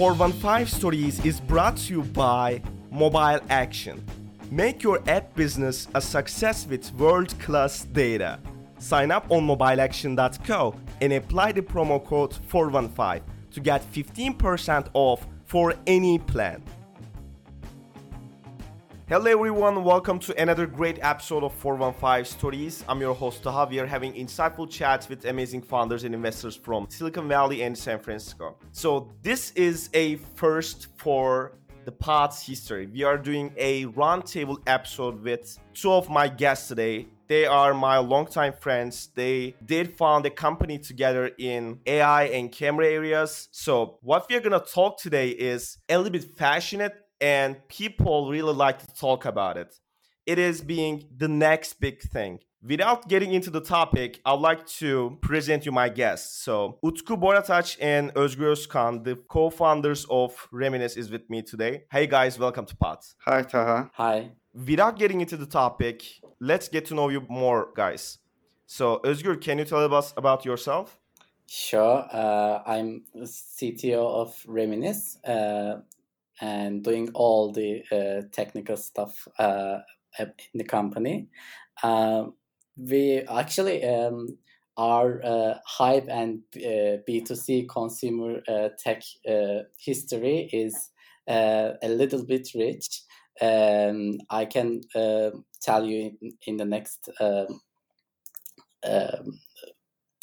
415 Stories is brought to you by Mobile Action. Make your ad business a success with world class data. Sign up on mobileaction.co and apply the promo code 415 to get 15% off for any plan. Hello everyone, welcome to another great episode of 415 Stories. I'm your host Taha. We are having insightful chats with amazing founders and investors from Silicon Valley and San Francisco. So this is a first for the pod's history. We are doing a roundtable episode with two of my guests today. They are my longtime friends. They did found a company together in AI and camera areas. So what we are gonna talk today is a little bit passionate and people really like to talk about it. It is being the next big thing. Without getting into the topic, I'd like to present you my guests. So, Utku Borataç and Özgür Özkan, the co-founders of Reminis, is with me today. Hey guys, welcome to Pod. Hi, Taha. Hi. Without getting into the topic, let's get to know you more, guys. So, Özgür, can you tell us about yourself? Sure. Uh, I'm CTO of Reminis. Uh, and doing all the uh, technical stuff uh, in the company. Um, we actually um, our uh, hype and B2C consumer tech history is a little bit rich. Um, I can tell you in, in the next um, um,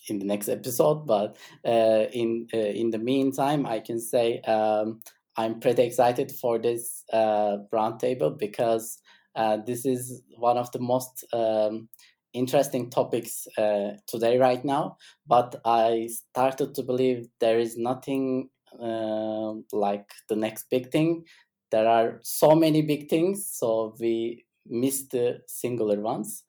in the next episode. But uh, in uh, in the meantime, I can say um, I'm pretty excited for this uh, roundtable because uh, this is one of the most um, interesting topics uh, today, right now. But I started to believe there is nothing uh, like the next big thing. There are so many big things, so we miss the singular ones.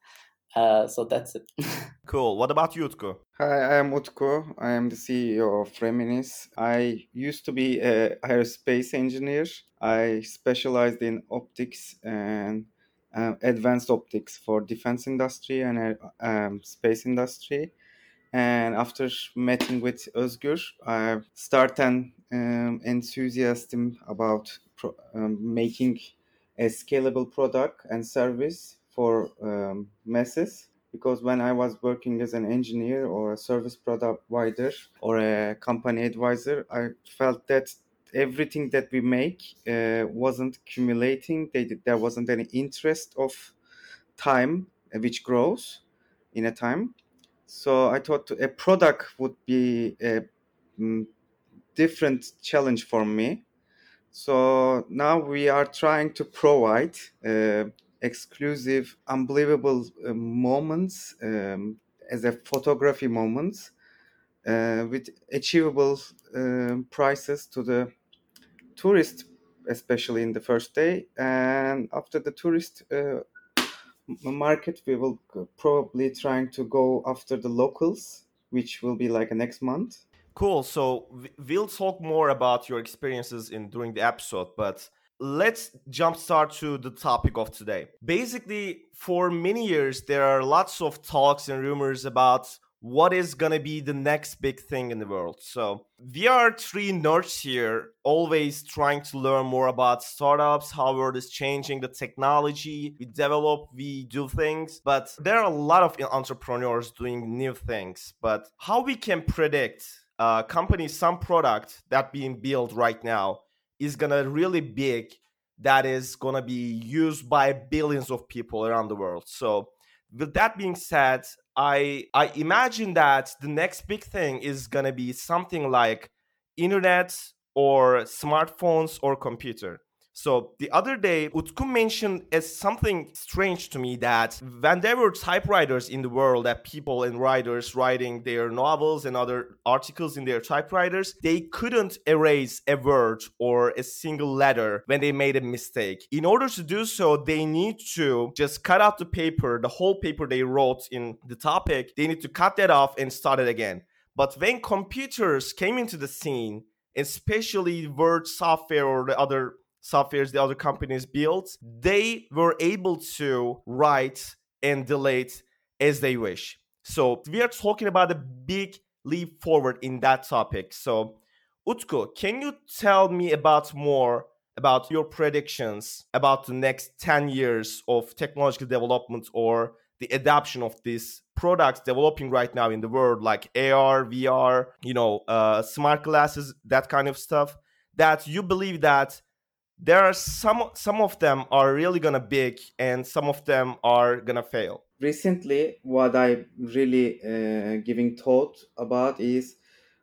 Uh, so that's it. cool. What about you, Utku? Hi, I am Utku. I am the CEO of Reminis. I used to be a aerospace engineer. I specialized in optics and uh, advanced optics for defense industry and uh, um, space industry. And after meeting with Özgür, I started an um, enthusiasm about pro- um, making a scalable product and service for um, masses because when I was working as an engineer or a service product provider or a company advisor, I felt that everything that we make uh, wasn't accumulating. They, there wasn't any interest of time uh, which grows in a time. So I thought a product would be a mm, different challenge for me. So now we are trying to provide uh, exclusive, unbelievable uh, moments um, as a photography moments uh, with achievable uh, prices to the tourist, especially in the first day. And after the tourist uh, market, we will probably trying to go after the locals, which will be like next month. Cool. So we'll talk more about your experiences in during the episode, but let's jumpstart to the topic of today. Basically, for many years, there are lots of talks and rumors about what is going to be the next big thing in the world. So, we are three nerds here, always trying to learn more about startups, how world is changing, the technology we develop, we do things. But there are a lot of entrepreneurs doing new things. But how we can predict uh, a company, some product that being built right now is gonna really big that is gonna be used by billions of people around the world. So with that being said, I I imagine that the next big thing is gonna be something like internet or smartphones or computer. So the other day, Utku mentioned as something strange to me that when there were typewriters in the world, that people and writers writing their novels and other articles in their typewriters, they couldn't erase a word or a single letter when they made a mistake. In order to do so, they need to just cut out the paper, the whole paper they wrote in the topic, they need to cut that off and start it again. But when computers came into the scene, especially Word software or the other softwares the other companies built, they were able to write and delete as they wish. So we are talking about a big leap forward in that topic. So Utku, can you tell me about more about your predictions about the next 10 years of technological development or the adoption of these products developing right now in the world like ar vr you know uh, smart glasses that kind of stuff that you believe that there are some some of them are really gonna big and some of them are gonna fail. Recently what i'm really uh, giving thought about is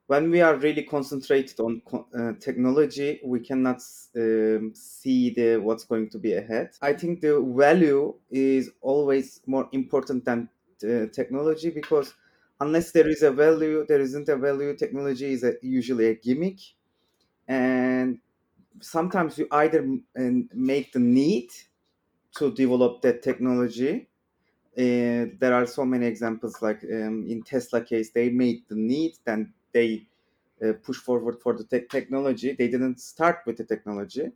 when we are really concentrated on uh, technology we cannot um, see the what's going to be ahead. I think the value is always more important than uh, technology because unless there is a value there isn't a value. Technology is a, usually a gimmick. And sometimes you either make the need to develop that technology uh, there are so many examples like um, in tesla case they made the need then they uh, push forward for the te- technology. They didn't start with the technology.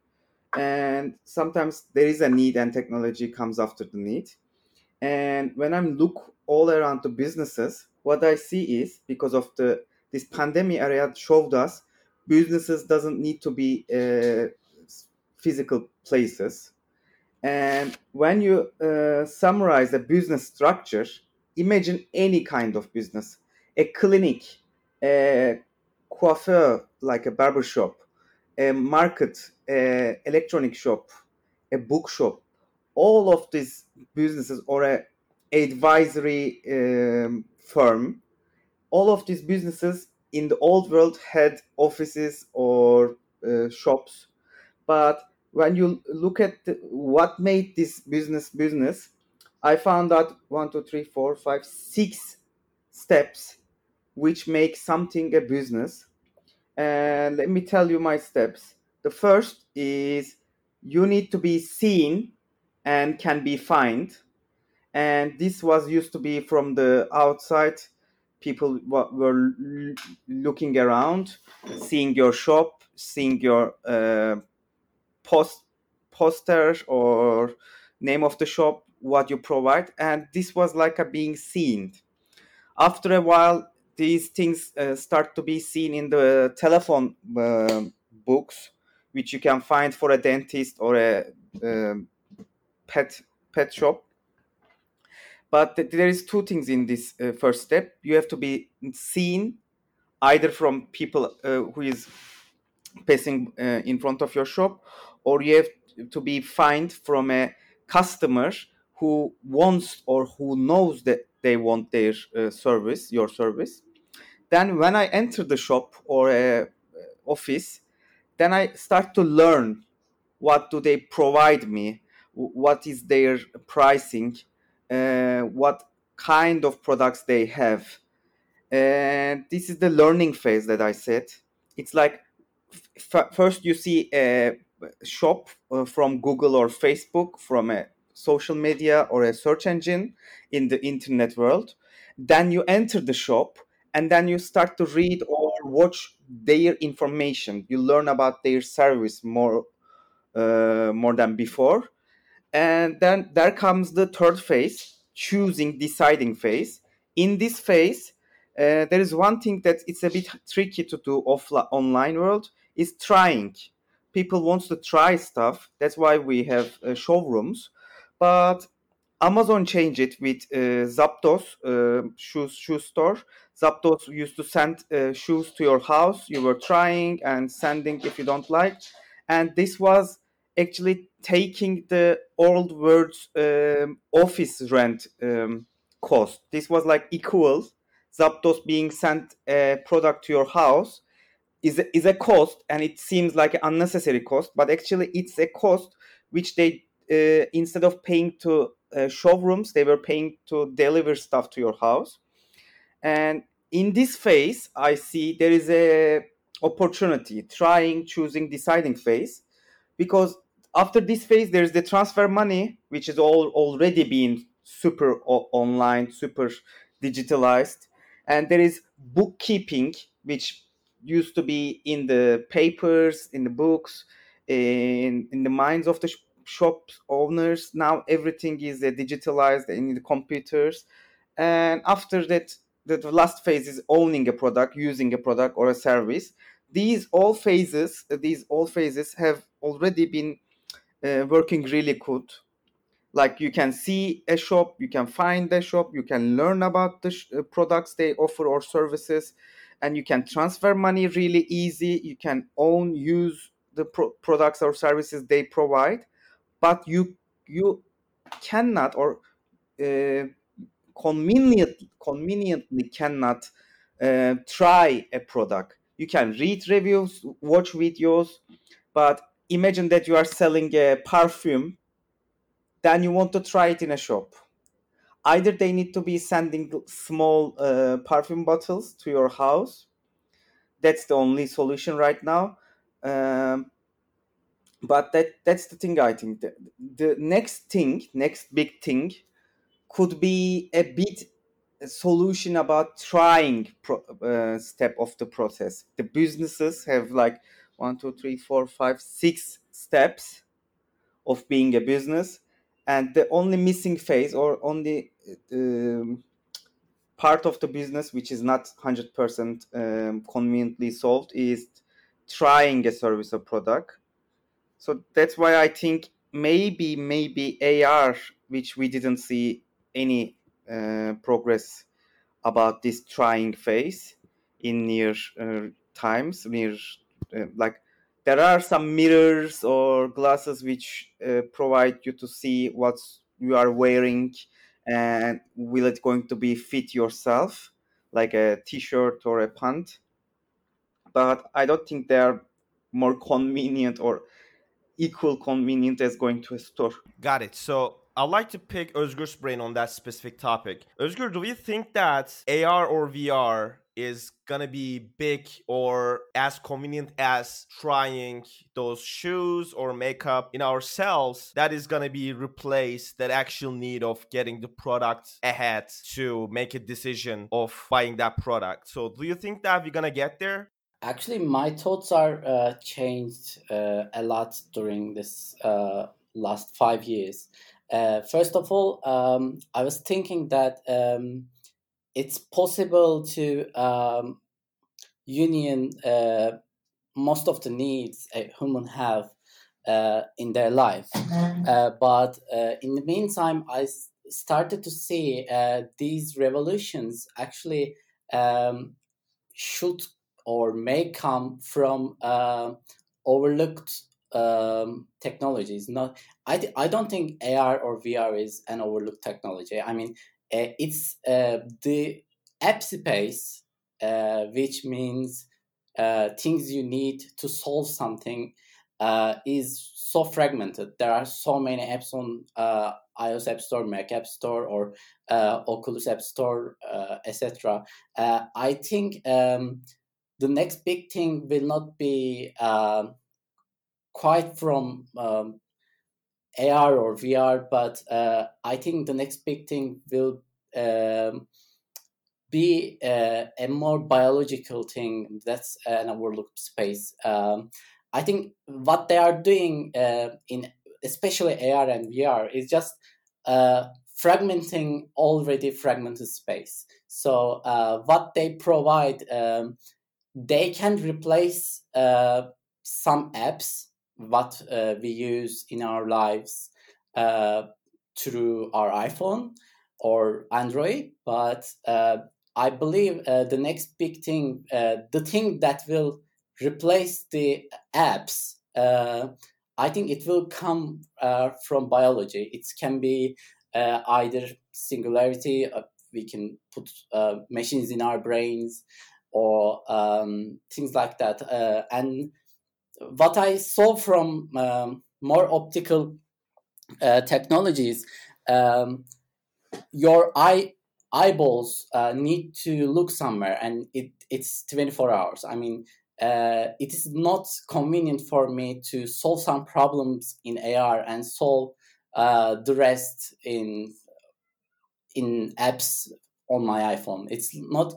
And sometimes there is a need and technology comes after the need. And when i look all around the businesses what i see is because of the this pandemic area showed us businesses doesn't need to be uh, physical places. And when you uh, summarize a business structure imagine any kind of business. A clinic a coiffeur like a barber shop a market a electronic shop a bookshop. All of these businesses or a advisory um, firm all of these businesses in the old world had offices or uh, shops. But when you look at the, what made this business business i found out one two three four five six steps which make something a business. And let me tell you my steps. The first is you need to be seen and can be found and this was used to be from the outside people were looking around seeing your shop seeing your uh, post posters or name of the shop what you provide and this was like a being seen. After a while these things uh, start to be seen in the telephone uh, books which you can find for a dentist or a um, pet pet shop but th- there is two things in this uh, first step. You have to be seen either from people uh, who is passing uh, in front of your shop or you have to be found from a customer who wants or who knows that they want their uh, service your service. Then when i enter the shop or a uh, office then i start to learn what do they provide me what is their pricing uh, what kind of products they have. And this is the learning phase that i said. It's like f- first you see a shop uh, from google or facebook from a social media or a search engine in the internet world. Then you enter the shop and then you start to read or watch their information. You learn about their service more uh, more than before and then there comes the third phase choosing deciding phase. In this phase uh, there is one thing that it's a bit tricky to do offline online world is trying. People wants to try stuff. That's why we have uh, showrooms. But amazon changed it with uh, zappos uh, shoes shoe store. Zappos used to send uh, shoes to your house. You were trying and sending if you don't like. And this was actually taking the old world's um, office rent um, cost. This was like equal. Zappos being sent a product to your house is a, is a cost, and it seems like an unnecessary cost, but actually it's a cost which they uh, instead of paying to uh, showrooms, they were paying to deliver stuff to your house. And in this phase, I see there is a opportunity, trying, choosing, deciding phase, because after this phase there's the transfer money which is all already being super o- online super digitalized. And there is bookkeeping which used to be in the papers in the books in in the minds of the sh- shop owners. Now everything is uh, digitalized in the computers. And after that the last phase is owning a product using a product or a service. These all phases these all phases have already been uh, working really good. Like you can see a shop you can find a shop you can learn about the sh- uh, products they offer or services and you can transfer money really easy. You can own use the pro- products or services they provide but you you cannot or uh, convenient, conveniently cannot uh, try a product. You can read reviews watch videos but imagine that you are selling a perfume then you want to try it in a shop. Either they need to be sending small uh, perfume bottles to your house. That's the only solution right now. Um, but that that's the thing i think. The, the next thing next big thing could be a bit a solution about trying pro, uh, step of the process. The businesses have like one two three four five six steps of being a business. And the only missing phase or only um, part of the business which is not 100% um, conveniently solved is trying a service or product. So that's why i think maybe maybe ar which we didn't see any uh, progress about this trying phase in near uh, times near like there are some mirrors or glasses which uh, provide you to see what you are wearing and will it going to be fit yourself like a t-shirt or a pant. But i don't think they are more convenient or equal convenient as going to a store. Got it. So I'd like to pick Özgür's brain on that specific topic. Özgür, do you think that AR or VR is gonna be big or as convenient as trying those shoes or makeup in ourselves that is gonna be replaced that actual need of getting the product ahead to make a decision of buying that product? So do you think that we're gonna get there? Actually my thoughts are uh, changed uh, a lot during this uh, last five years uh, first of all, um, I was thinking that um, it's possible to um, union uh, most of the needs a human have uh, in their life. Uh, but uh, in the meantime, I s- started to see uh, these revolutions actually um, should or may come from overlooked um, technologies. Not, I, I don't think AR or VR is an overlooked technology. I mean, uh, it's uh, the app space, uh, which means uh, things you need to solve something, uh, is so fragmented. There are so many apps on uh, iOS App Store, Mac App Store, or Oculus App Store, etc. I think um, the next big thing will not be quite from um, AR or VR, but uh, I think the next big thing will um, be uh, a more biological thing. That's an overlooked space. Um, I think what they are doing uh, in especially AR and VR is just uh, fragmenting already fragmented space. So uh, what they provide, um, they can replace uh, some apps what uh, we use in our lives uh, through our iPhone or Android, but uh, I believe uh, the next big thing, uh, the thing that will replace the apps, uh, I think it will come from biology. It can be either singularity, we can put machines in our brains, or um, things like that, and what I saw from um, more optical uh, technologies, um, your eye eyeballs uh, need to look somewhere, and it it's twenty four hours. I mean, uh, it is not convenient for me to solve some problems in AR and solve uh, the rest in in apps on my iPhone. It's not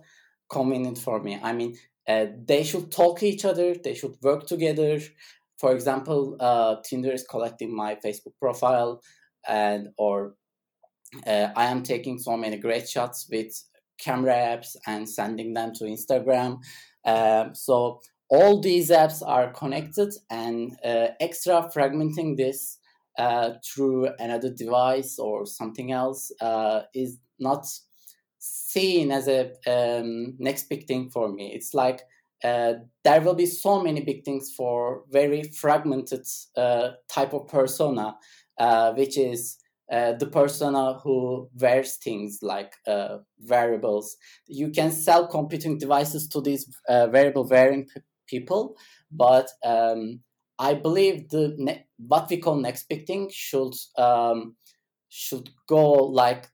convenient for me. I mean, uh, they should talk to each other they should work together. For example uh, tinder is collecting my facebook profile and or uh, i am taking so many great shots with camera apps and sending them to instagram. Um, so all these apps are connected and uh, extra fragmenting this uh, through another device or something else uh, is not seen as a um, next big thing for me. It's like uh, there will be so many big things for very fragmented uh, type of persona, uh, which is uh, the persona who wears things like uh, wearables. You can sell computing devices to these uh, wearable wearing p- people, but um, I believe the ne- what we call next big thing should um, should go like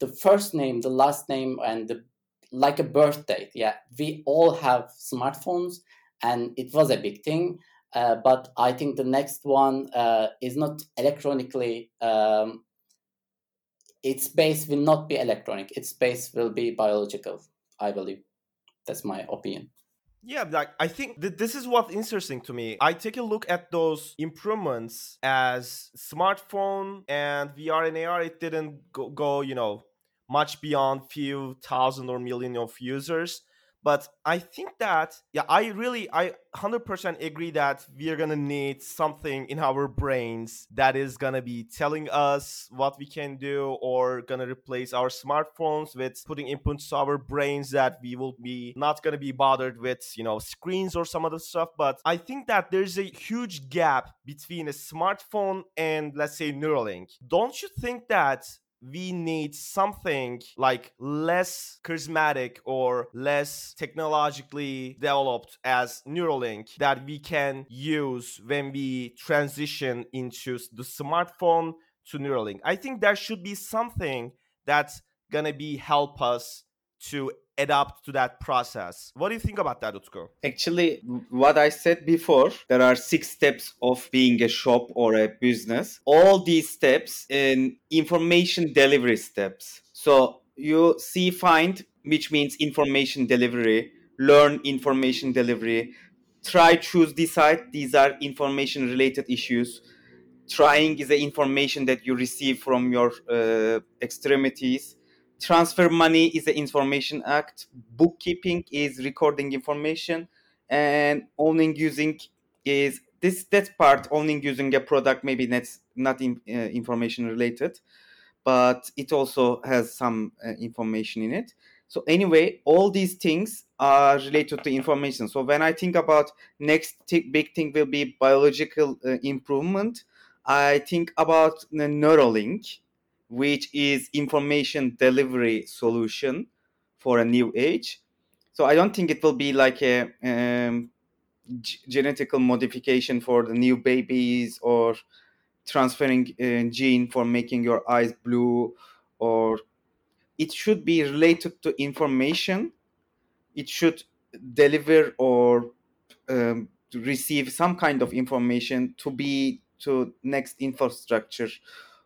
the first name, the last name, and the like a birth date. Yeah, we all have smartphones, and it was a big thing. Uh, but I think the next one uh, is not electronically um, its base will not be electronic. Its base will be biological. I believe. That's my opinion. Yeah, like I think this is what's interesting to me. I take a look at those improvements as smartphone and VR and AR. It didn't go, go you know, much beyond few thousand or million of users but i think that yeah i really i 100% agree that we're gonna need something in our brains that is gonna be telling us what we can do or gonna replace our smartphones with putting inputs to our brains that we will be not gonna be bothered with you know screens or some other stuff. But i think that there's a huge gap between a smartphone and let's say neuralink. Don't you think that we need something like less charismatic or less technologically developed as Neuralink that we can use when we transition into the smartphone to Neuralink. I think there should be something that's gonna be help us to adapt to that process. What do you think about that, Utku? Actually, what I said before, there are six steps of being a shop or a business. All these steps in information delivery steps. So you see find, which means information delivery, learn information delivery, try, choose, decide. These are information related issues. Trying is the information that you receive from your uh, extremities transfer money is the information act. Bookkeeping is recording information. And owning using is this that part owning using a product maybe that's not in, uh, information related but it also has some uh, information in it. So anyway all these things are related to information. So when i think about next t- big thing will be biological uh, improvement i think about the neuralink which is information delivery solution for a new age. So I don't think it will be like a um, g- genetical modification for the new babies or transferring a gene for making your eyes blue or it should be related to information it should deliver or um, receive some kind of information to be to next infrastructure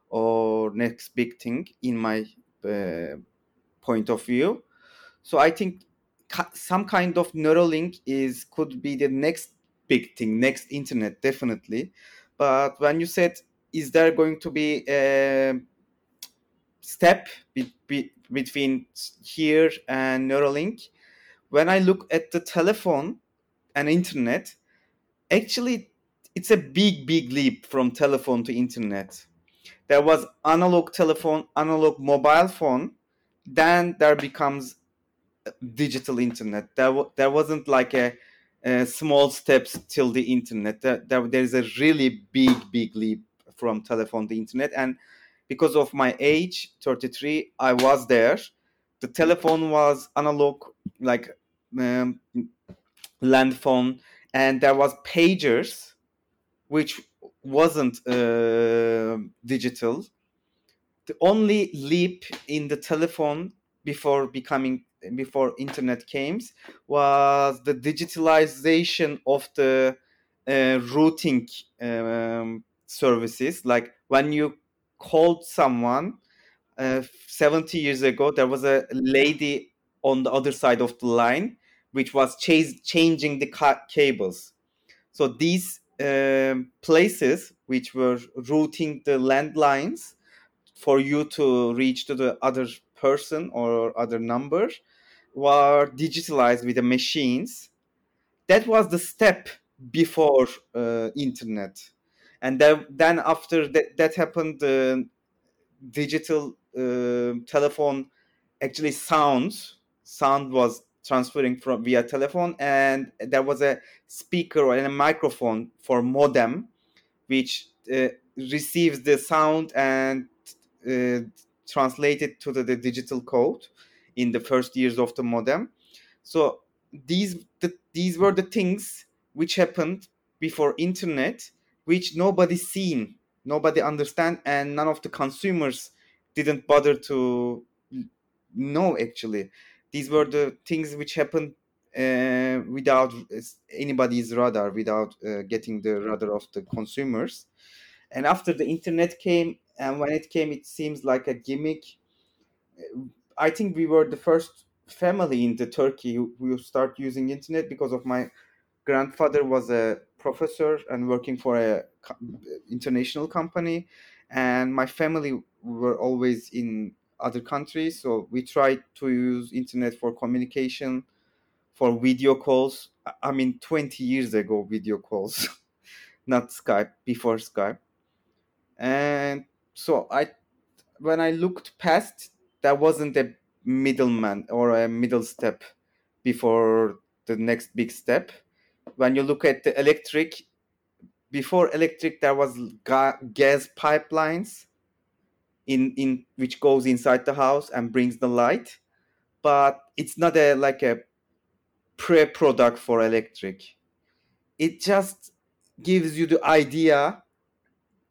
or next big thing in my uh, point of view. So i think some kind of neuralink is could be the next big thing next internet definitely. But when you said is there going to be a step be- be- between here and neuralink? When i look at the telephone and internet actually it's a big big leap from telephone to internet there was analog telephone, analog mobile phone, then there becomes digital internet. There, there wasn't like a, a small steps till the internet. There, there, there is a really big, big leap from telephone to internet. And because of my age, 33, I was there. The telephone was analog, like um, land phone, and there was pagers, which wasn't uh, digital. The only leap in the telephone before becoming before internet came was the digitalization of the uh, routing um, services. Like when you called someone uh, 70 years ago, there was a lady on the other side of the line which was ch- changing the ca- cables. So these um, places which were routing the landlines for you to reach to the other person or other number were digitalized with the machines. That was the step before uh, internet. And then, then after that, that happened the digital uh, telephone actually sounds sound was transferring from via telephone and there was a speaker or a microphone for modem which uh, receives the sound and uh, translate it to the, the, digital code in the first years of the modem. So these the, these were the things which happened before internet which nobody seen nobody understand and none of the consumers didn't bother to know actually these were the things which happened uh, without anybody's radar without uh, getting the radar of the consumers. And after the internet came and when it came it seems like a gimmick. I think we were the first family in the turkey who, who start using internet because of my grandfather was a professor and working for a international company. And my family were always in other countries. So we tried to use internet for communication for video calls. I mean 20 years ago video calls not skype before skype. And so i when i looked past there wasn't a middleman or a middle step before the next big step. When you look at the electric before electric there was ga- gas pipelines in in which goes inside the house and brings the light but it's not a like a pre-product for electric. It just gives you the idea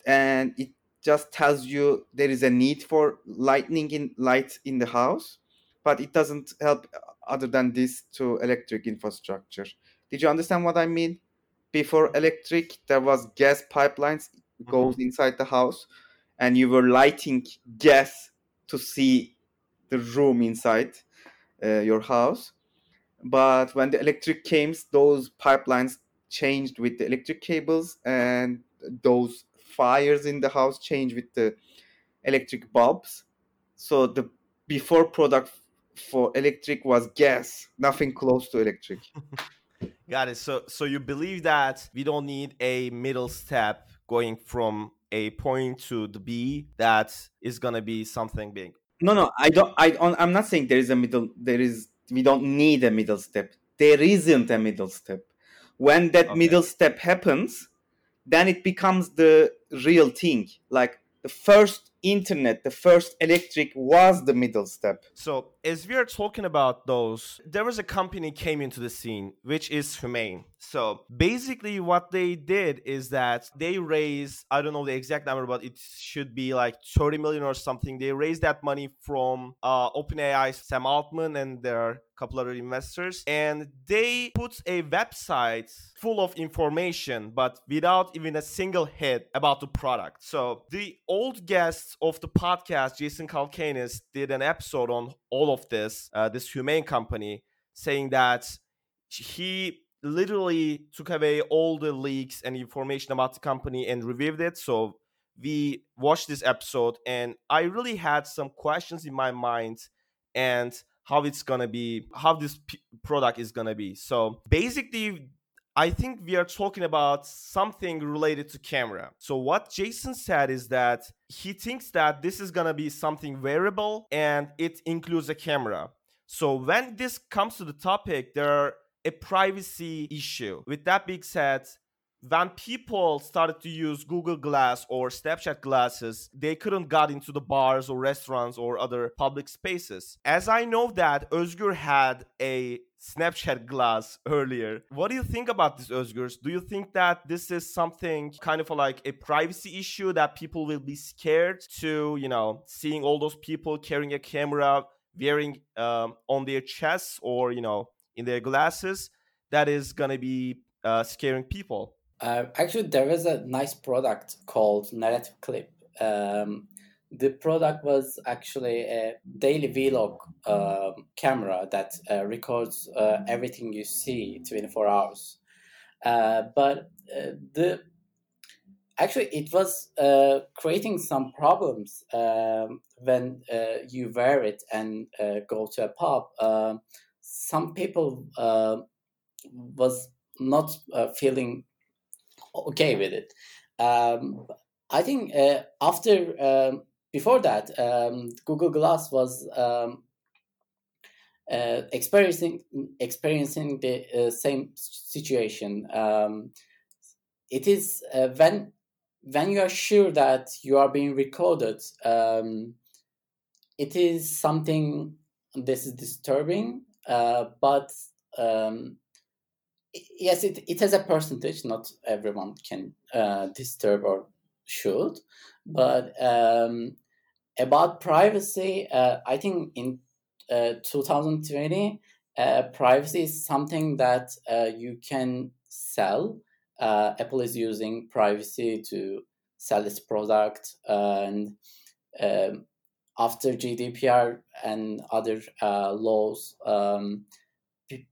and it just tells you there is a need for lightning in light in the house but it doesn't help other than this to electric infrastructure. Did you understand what i mean? Before electric there was gas pipelines goes mm-hmm. inside the house and you were lighting gas to see the room inside uh, your house. But when the electric came those pipelines changed with the electric cables and those fires in the house changed with the electric bulbs. So the before product for electric was gas nothing close to electric. Got it. So so you believe that we don't need a middle step going from a point to the B that is gonna be something big. No, no, I don't. I don't, I'm not saying there is a middle. There is. We don't need a middle step. There isn't a middle step. When that okay. middle step happens, then it becomes the real thing. Like the first internet, the first electric was the middle step. So as we are talking about those, there was a company came into the scene, which is Humane. So basically what they did is that they raised, I don't know the exact number, but it should be like 30 million or something. They raised that money from uh, OpenAI, Sam Altman and their couple other investors and they put a website full of information but without even a single hit about the product so the old guest of the podcast jason calacanis did an episode on all of this uh, this humane company saying that he literally took away all the leaks and information about the company and reviewed it. So we watched this episode and i really had some questions in my mind and how it's gonna be how this p- product is gonna be. So basically I think we are talking about something related to camera. So what Jason said is that he thinks that this is going to be something wearable and it includes a camera. So when this comes to the topic, there are a privacy issue. With that being said, when people started to use Google Glass or Snapchat glasses, they couldn't got into the bars or restaurants or other public spaces. As I know that Özgür had a Snapchat glass earlier. What do you think about this, Özgür? Do you think that this is something kind of like a privacy issue that people will be scared to, you know, seeing all those people carrying a camera, wearing um, on their chests or, you know, in their glasses that is going to be uh, scaring people? Uh, actually, there is a nice product called Narrative Clip. Um, the product was actually a daily vlog uh, camera that uh, records uh, everything you see 24 hours. Uh, but uh, the actually it was creating some problems um, when you wear it and go to a pub. some people was not uh, feeling okay with it. Um, I think uh, after um, before that, um, Google Glass was um, uh, experiencing experiencing the uh, same situation. Um, it is uh, when when you are sure that you are being recorded. Um, it is something this is disturbing, uh, but um, yes, it, it has a percentage. Not everyone can uh, disturb or should, but um, about privacy, uh, I think in uh, 2020, uh, privacy is something that uh, you can sell. Uh, Apple is using privacy to sell its product, and um, after GDPR and other laws. Um,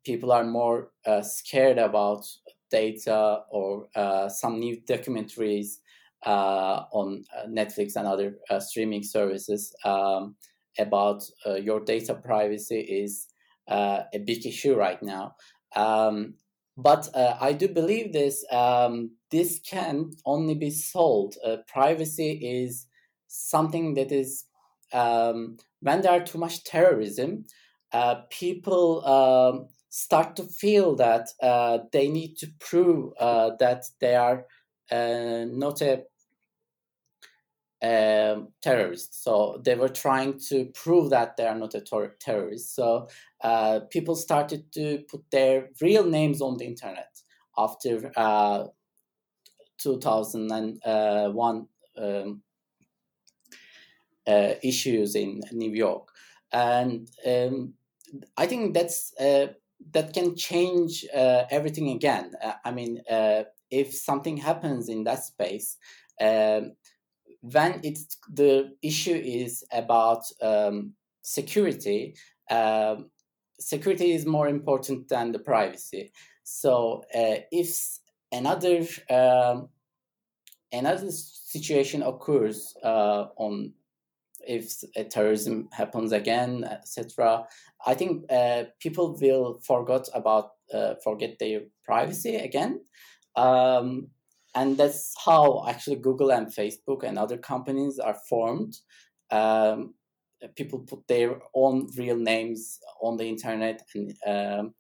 people are more uh, scared about data or uh, some new documentaries uh, on uh, Netflix and other uh, streaming services um, about uh, your data privacy is a big issue right now. Um, but I do believe this. Um, this can only be solved. privacy is something that is um, when there are too much terrorism uh, people um, start to feel that uh, they need to prove uh, that they are uh, not a um, terrorist. So they were trying to prove that they are not a ter- terrorist. So uh, people started to put their real names on the internet after 2001 um, issues in New York. And um, I think that's uh, that can change uh, everything again. Uh, I mean, uh, if something happens in that space, um, when it's the issue is about um, security, um, security is more important than the privacy. So uh, if another um, another situation occurs uh, on if terrorism happens again, etc. I think uh, people will forget about uh, forget their privacy again, um, and that's how actually Google and Facebook and other companies are formed. Um, people put their own real names on the internet, and um,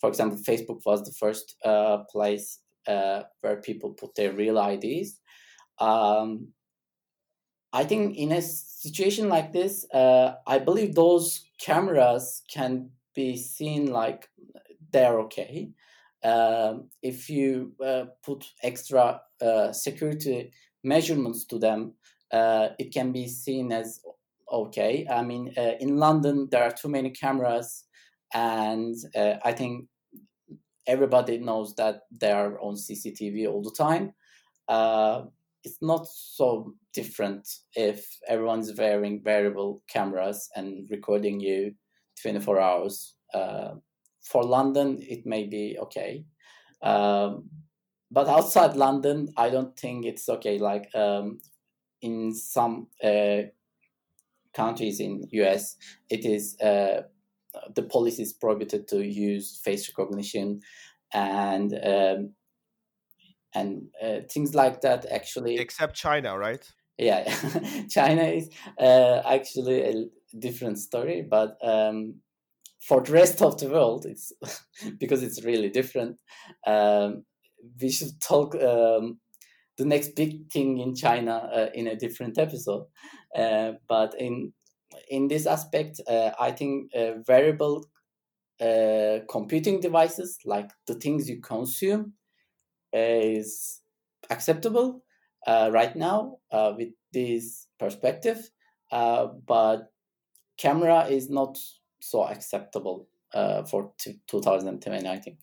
for example, Facebook was the first uh, place uh, where people put their real IDs. Um, I think in a situation like this, uh, I believe those cameras can be seen like they're okay. Um, if you uh, put extra uh, security measurements to them, uh, it can be seen as okay. I mean, uh, in London, there are too many cameras, and uh, I think everybody knows that they are on CCTV all the time it's not so different if everyone's wearing wearable cameras and recording you 24 hours. For London, it may be okay. Um, but outside London, I don't think it's okay. Like um, in some uh, countries in US, it is uh, the policy is prohibited to use face recognition, and um, and uh, things like that actually except china right yeah china is uh, actually a different story but um, for the rest of the world it's because it's really different um, we should talk um, the next big thing in china uh, in a different episode. Uh, but in in this aspect uh, i think uh, wearable computing devices like the things you consume is acceptable uh, right now uh, with this perspective, uh, but camera is not so acceptable uh, for t- 2010, I think.